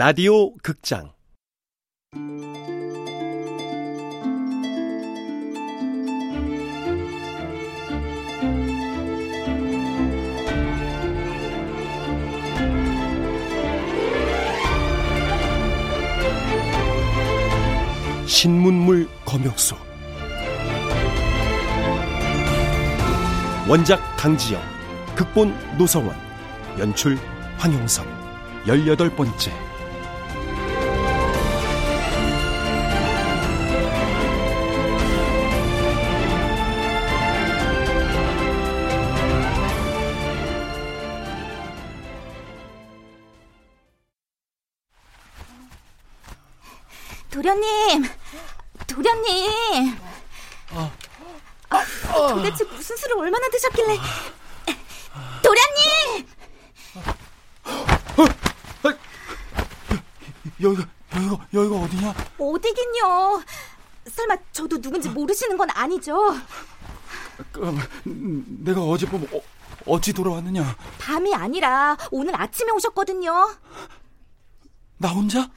라디오 극장. 신문물 검역소. 원작 강지영 극본 노성원 연출 황용선. 열여덟 번째 도련님! 여기가 여기가 여기가 어디냐? 어디긴요? 설마 저도 누군지 모르시는 건 아니죠? 그, 내가 어젯밤 어, 어찌 돌아왔느냐? 밤이 아니라 오늘 아침에 오셨거든요. 나 혼자?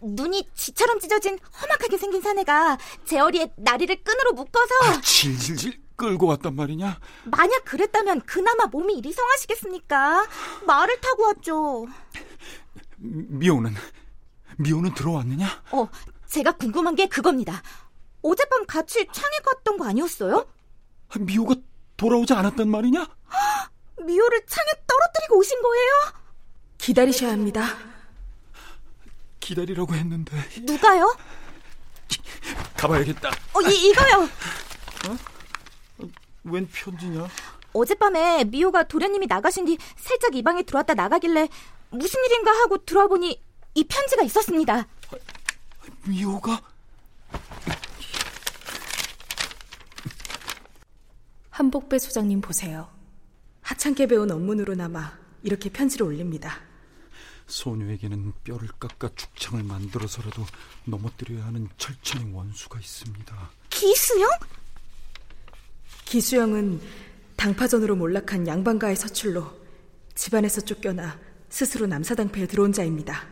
눈이 쥐처럼 찢어진 험악하게 생긴 사내가 제 허리에 다리를 끈으로 묶어서 아, 질질질 끌고 왔단 말이냐? 만약 그랬다면 그나마 몸이 이리 성하시겠습니까? 말을 타고 왔죠. 미호는 미호는 들어왔느냐? 어, 제가 궁금한 게 그겁니다. 어젯밤 같이 창에 갔던 거 아니었어요? 미호가 돌아오지 않았단 말이냐? 미호를 창에 떨어뜨리고 오신 거예요? 기다리셔야 합니다. 기다리라고 했는데 누가요? 가봐야겠다. 어, 이, 이거요. 웬 편지냐? 어젯밤에 미호가 도련님이 나가신 뒤 살짝 이 방에 들어왔다 나가길래 무슨 일인가 하고 들어와 보니 이 편지가 있었습니다. 미호가 한복배 소장님 보세요. 하찮게 배운 업문으로 남아 이렇게 편지를 올립니다. 소녀에게는 뼈를 깎아 죽창을 만들어서라도 넘어뜨려야 하는 철천의 원수가 있습니다. 기수영? 기수영은 당파전으로 몰락한 양반가의 서출로 집안에서 쫓겨나 스스로 남사당패에 들어온 자입니다.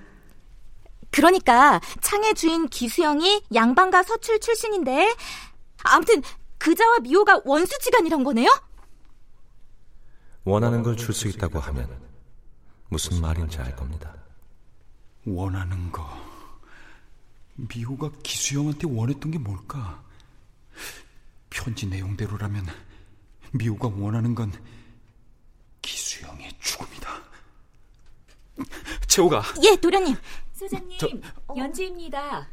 그러니까 창의 주인 기수영이 양반가 서출 출신인데 아무튼 그자와 미호가 원수지간이란 거네요? 원하는 걸 줄 수 있다고 하면 무슨 말인지 알 겁니다. 원하는 거. 미호가 기수영한테 원했던 게 뭘까? 편지 내용대로라면 미호가 원하는 건 기수영의 죽음이다. 재호가 예, 도련님. 소장님, 저- 연주입니다.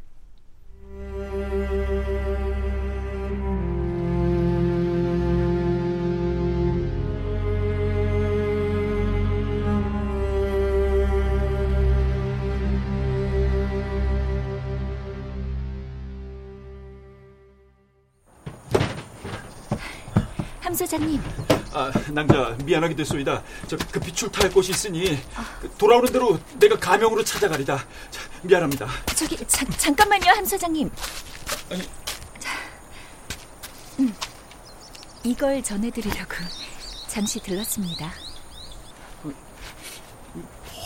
함 소장님, 아, 낭자 미안하게 됐소이다. 저 급히 출타할 곳이 있으니 그 돌아오는 대로 내가 가명으로 찾아가리다. 자, 미안합니다. 저기 잠, 잠깐만요, 함 소장님. 아니. 자, 음, 이걸 전해드리려고 잠시 들렀습니다.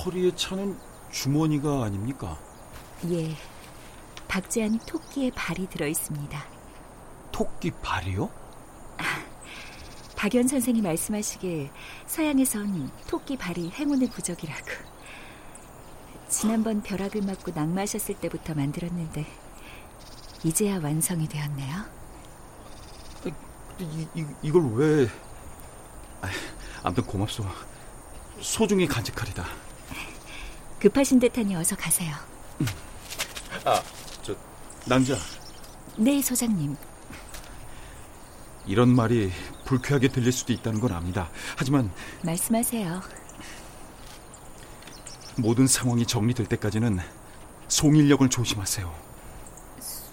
허리에 차는 주머니가 아닙니까? 예, 박재환이 토끼의 발이 들어 있습니다. 토끼 발이요? 박연 선생이 말씀하시길 서양에선 토끼 발이 행운의 부적이라고. 지난번 벼락을 맞고 낙마하셨을 때부터 만들었는데 이제야 완성이 되었네요. 이, 이, 이걸 왜... 아, 아무튼 고맙소. 소중히 간직하리다. 급하신 듯하니 어서 가세요. 아, 저 낭자. 네, 소장님. 이런 말이 불쾌하게 들릴 수도 있다는 건 압니다. 하지만 말씀하세요. 모든 상황이 정리될 때까지는 송일력을 조심하세요.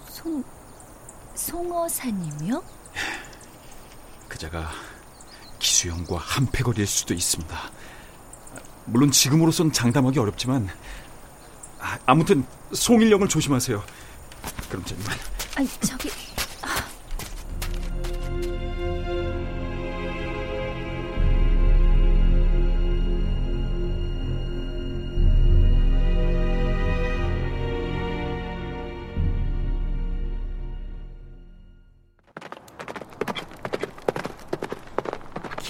송 송어사님이요? 그자가 기수영과 한패거리일 수도 있습니다. 물론 지금으로선 장담하기 어렵지만 아, 아무튼 송일령을 조심하세요. 그럼 저 이만. 아니 저기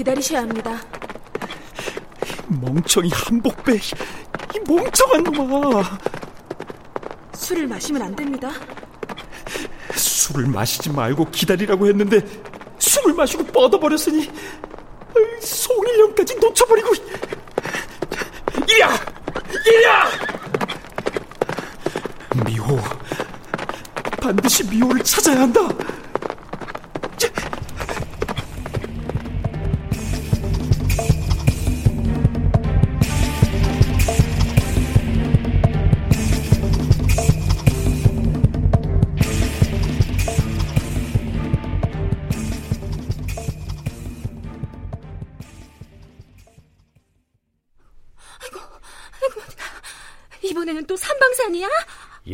기다리셔야 합니다. 멍청이 한복배. 이 멍청한 놈아. 술을 마시면 안 됩니다. 술을 마시지 말고 기다리라고 했는데 술을 마시고 뻗어버렸으니 송일령까지 놓쳐버리고 이리야! 이리야! 미호 반드시 미호를 찾아야 한다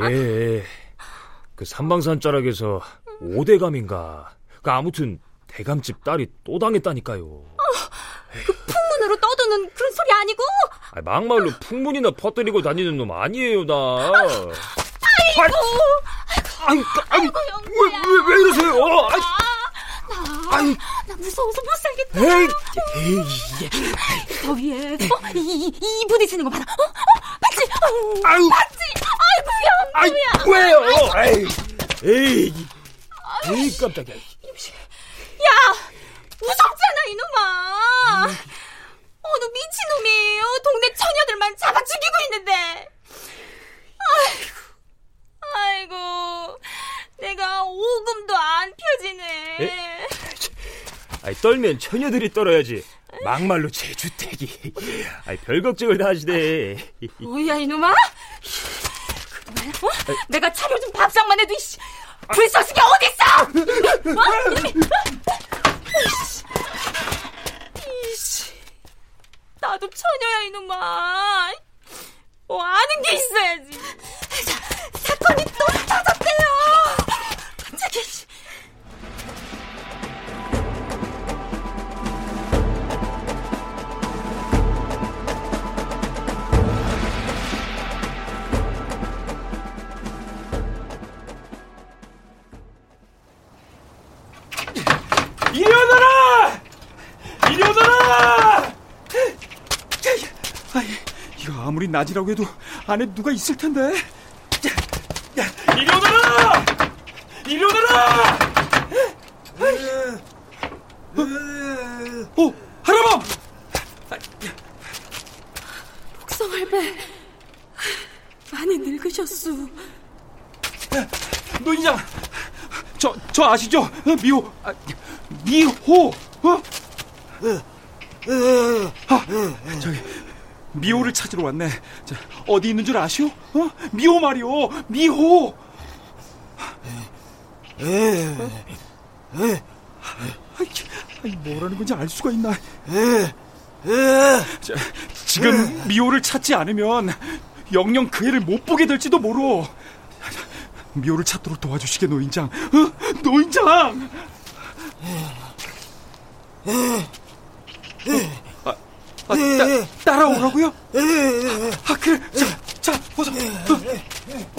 예. 그 삼방산 자락에서 오대감인가. 그 아무튼 대감집 딸이 또 당했다니까요. 그 풍문으로 떠도는 그런 소리 아니고? 아, 막말로 풍문이나 퍼뜨리고 다니는 놈 아니에요, 나. 아이고, 아이, 아이, 아이고, 왜, 왜, 왜 이러세요? 어, 아이, 나, 아이, 나 무서워서 못 살겠다. 에이, 에이, 더위에 어, 이, 이, 이 부딪히는 거 봐라. 어, 어, 봤지? 어, 아유, 봤지? 아이고, 아이. 왜요? 에이, 에이, 에이, 깜짝이야. 야, 무섭잖아 이놈아. 어느 미친놈이에요. 동네 처녀들만 잡아 죽이고 있는데. 아이고, 아이고, 내가 오금도 안 펴지네. 아이, 떨면 처녀들이 떨어야지. 막말로 제주택이. 아이, 별 걱정을 다 하시네. 뭐야 이놈아? 어? 내가 차려준 밥상만 해도 이씨 불쏘시개 어딨어? 어? 이놈이 이씨. 이씨. 나도 처녀야 이놈아 뭐 아는 게 있어야지 낮이라고 해도 안에 누가 있을 텐데. 야, 야, 이리 오너라! 이리 오너라! 어, 하라범! 복성할배 많이 늙으셨소. 노인장, 저, 저 아시죠? 어, 미호, 아, 미호, 어? 아, 저기, 미호를 찾으러 왔네. 자, 어디 있는 줄 아시오? 어? 미호 말이오, 미호. 아이, 아이, 뭐라는 건지 알 수가 있나? 자, 지금 미호를 찾지 않으면 영영 그 애를 못 보게 될지도 모르. 미호를 찾도록 도와주시게 노인장. 어? 노인장. 아, 아, 따, 따라오라고요? 아 그래. 자, 자, 보자. 어. 알았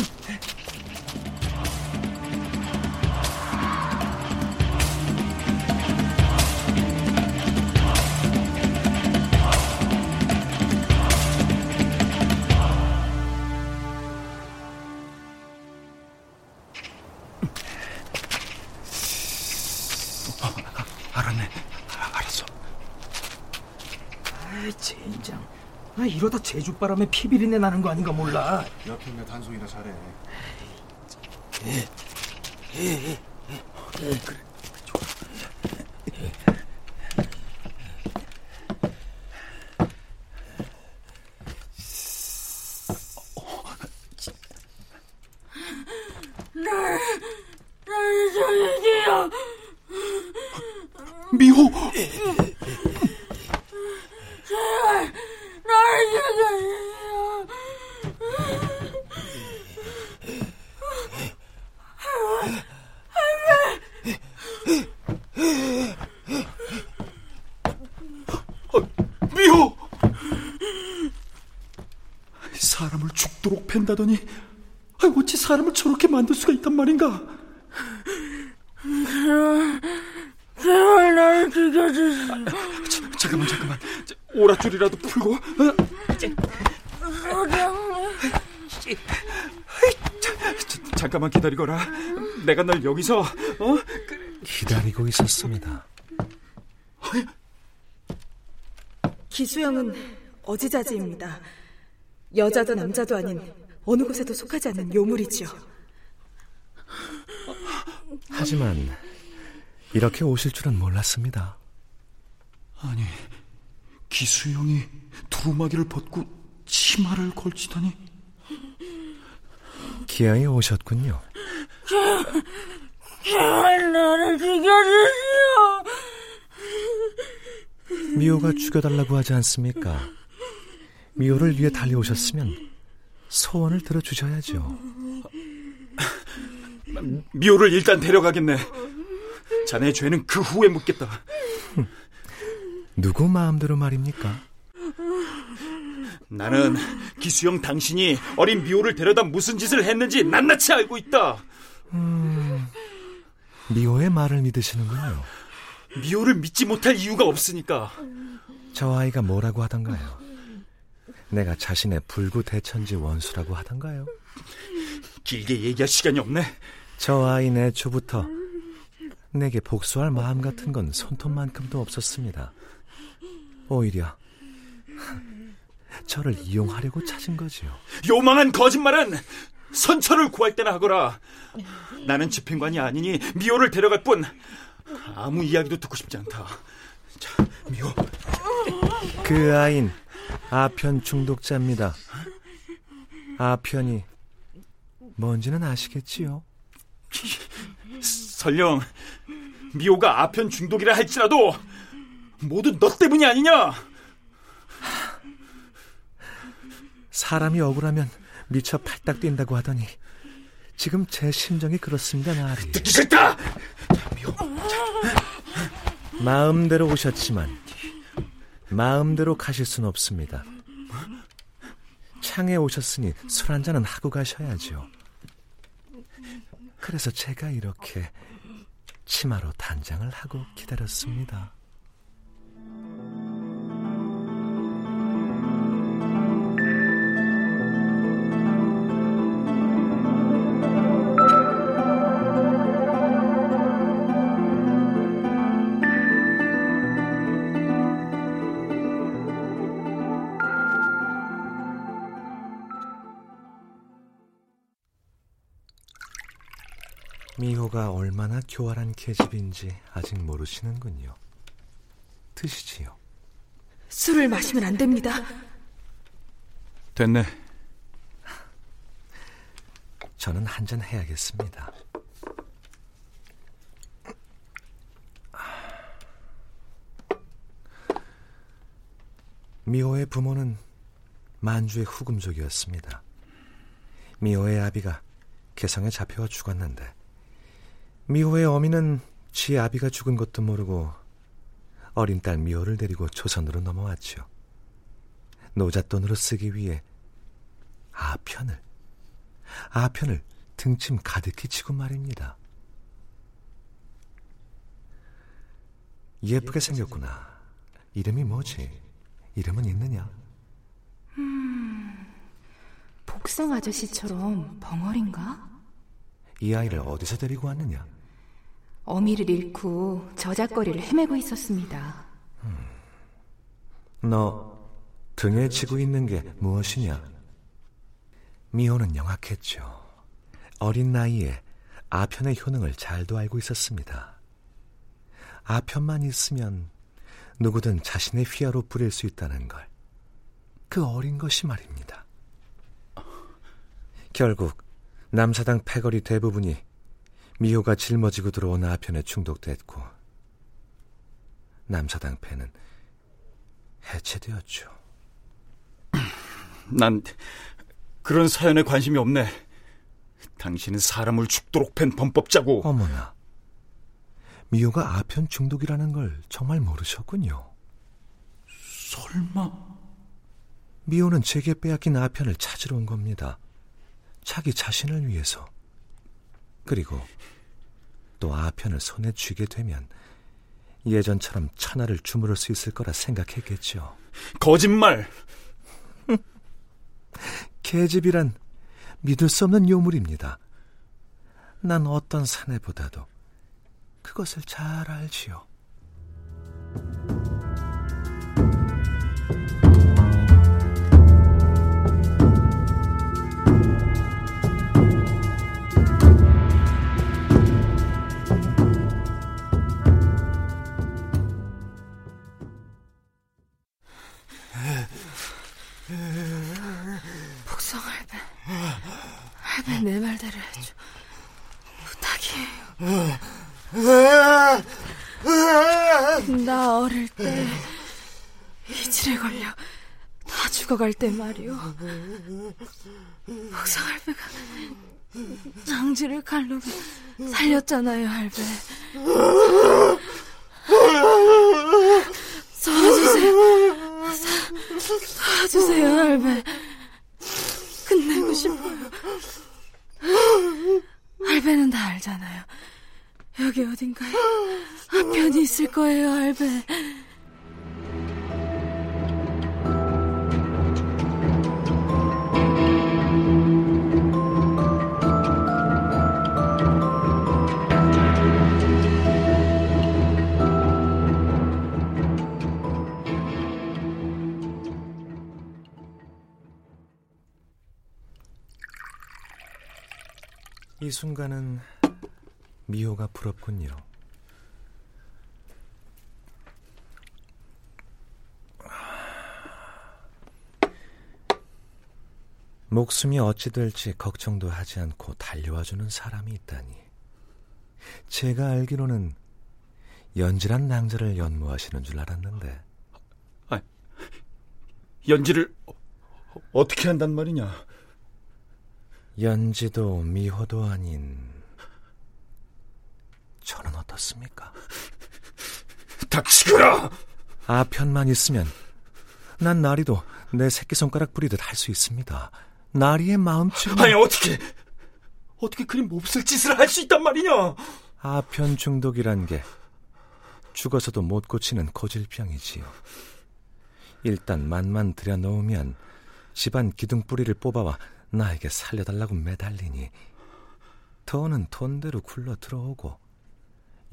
아, 이러다 제주바람에 피비린내 나는 거 아닌가 몰라. 옆에 있는 단속이나 잘해. 미호. 어, 미호. 사람을 팬다더니 아, 어찌 사람을 저렇게 만들 수가 있단 말인가? 제발 나를 죽여주세요. 잠깐만 잠깐만 오랏줄이라도 풀고 어? 자, 잠깐만 기다리거라 내가 널 여기서 어? 기다리고 있었습니다 기수영은 어지자지입니다. 여자도 남자도 아닌 어느 곳에도 속하지 않는 요물이지요. 하지만 이렇게 오실 줄은 몰랐습니다. 아니 기수영이 두루마기를 벗고 치마를 걸치다니 기아에 오셨군요. 제발 나를 죽여주시오. 미호가 죽여달라고 하지 않습니까? 미호를 위해 달려오셨으면 소원을 들어주셔야죠. 미호를 일단 데려가겠네 자네 죄는 그 후에 묻겠다 누구 마음대로 말입니까? 나는 기수영 당신이 어린 미호를 데려다 무슨 짓을 했는지 낱낱이 알고 있다 음, 미호의 말을 믿으시는군요. 미호를 믿지 못할 이유가 없으니까 저 아이가 뭐라고 하던가요? 내가 자신의 불구대천지 원수라고 하던가요? 길게 얘기할 시간이 없네 저 아이 내초부터 내게 복수할 마음 같은 건 손톱만큼도 없었습니다. 오히려 저를 이용하려고 찾은 거지요. 요망한 거짓말은 선처를 구할 때나 하거라 나는 집행관이 아니니 미호를 데려갈 뿐 아무 이야기도 듣고 싶지 않다 자 미호 그 아인 아편 중독자입니다. 아편이 뭔지는 아시겠지요? 설령 미호가 아편 중독이라 할지라도 모두 너 때문이 아니냐 사람이 억울하면 미쳐 팔딱 뛴다고 하더니 지금 제 심정이 그렇습니다, 나리. 듣기 싫다 마음대로 오셨지만 마음대로 가실 순 없습니다. 창에 오셨으니 술 한 잔은 하고 가셔야죠. 그래서 제가 이렇게 치마로 단장을 하고 기다렸습니다. 미호가 얼마나 교활한 계집인지 아직 모르시는군요. 드시지요. 술을 마시면 안 됩니다. 됐네 저는 한 잔 해야겠습니다. 미호의 부모는 만주의 후금족이었습니다. 미호의 아비가 개성에 잡혀와 죽었는데 미호의 어미는 지 아비가 죽은 것도 모르고 어린 딸 미호를 데리고 조선으로 넘어왔죠. 노잣돈으로 쓰기 위해 아편을 아편을 등짐 가득히 치고 말입니다. 예쁘게 생겼구나. 이름이 뭐지? 이름은 있느냐? 복성 아저씨처럼 벙어린가? 이 아이를 어디서 데리고 왔느냐? 어미를 잃고 저작거리를 헤매고 있었습니다. 너 등에 지고 있는 게 무엇이냐? 미호는 영악했죠. 어린 나이에 아편의 효능을 잘도 알고 있었습니다. 아편만 있으면 누구든 자신의 휘하로 부릴 수 있다는 걸. 그 어린 것이 말입니다. 결국 남사당 패거리 대부분이 미호가 짊어지고 들어온 아편에 중독됐고 남사당 패는 해체되었죠. 난 그런 사연에 관심이 없네 당신은 사람을 죽도록 팬 범법자고 어머나, 미호가 아편 중독이라는 걸 정말 모르셨군요. 설마 미호는 제게 빼앗긴 아편을 찾으러 온 겁니다. 자기 자신을 위해서. 그리고 또 아편을 손에 쥐게 되면 예전처럼 천하를 주무를 수 있을 거라 생각했겠죠. 거짓말! 계집이란 믿을 수 없는 요물입니다. 난 어떤 사내보다도 그것을 잘 알지요. 다 죽어갈 때 말이오. 복성 할배가 장지를 칼로 살렸잖아요, 할배. 도와주세요. 도와주세요, 할배. 끝내고 싶어요. 할배는 다 알잖아요. 여기 어딘가에 한편이 있을 거예요, 할배. 이 순간은 미호가 부럽군요. 목숨이 어찌 될지 걱정도 하지 않고 달려와주는 사람이 있다니. 제가 알기로는 연질한 낭자를 연모하시는 줄 알았는데. 아, 연지를 어떻게 한단 말이냐? 연지도 미호도 아닌 저는 어떻습니까? 닥치거라! 아편만 있으면 난 나리도 내 새끼손가락 부리듯 할 수 있습니다. 나리의 마음처럼 아니 어떻게 어떻게 그리 몹쓸 짓을 할 수 있단 말이냐? 아편 중독이란 게 죽어서도 못 고치는 고질병이지요. 일단 만만 들여놓으면 집안 기둥뿌리를 뽑아와 나에게 살려달라고 매달리니 돈은 돈대로 굴러 들어오고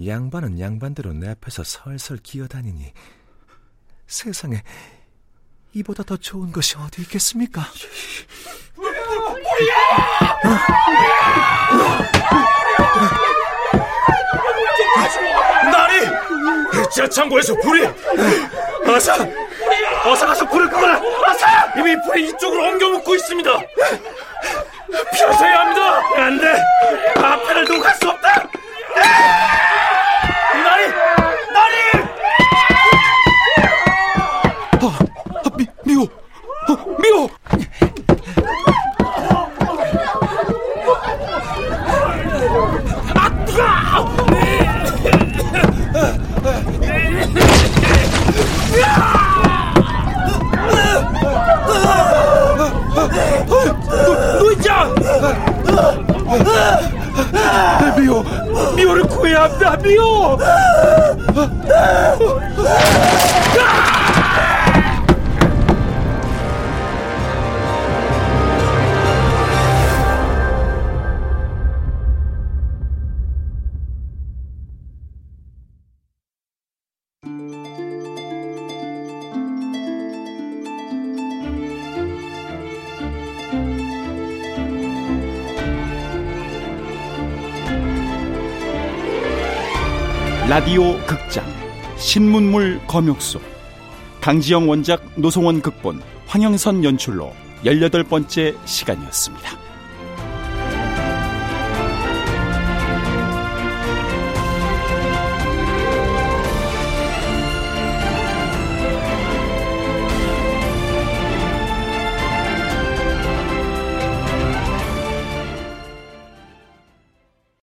양반은 양반대로 내 앞에서 설설 기어다니니 세상에 이보다 더 좋은 것이 어디 있겠습니까? 나리! 지하창고에서 불이! 어서! 어서 가서 불을 끄거라! 어서! 이미 불이 이쪽으로 옮겨 묻고 있습니다! 피하셔야 합니다! 안 돼! 앞에를 두고 갈수 없다! 나리! 나리! 아, 미, 미호! 어, 미호! 아, 뜨거! 노인장! 미호! 미 라디오 극장 신문물 검역소 강지영 원작 노송원 극본 황영선 연출로 18번째 시간이었습니다.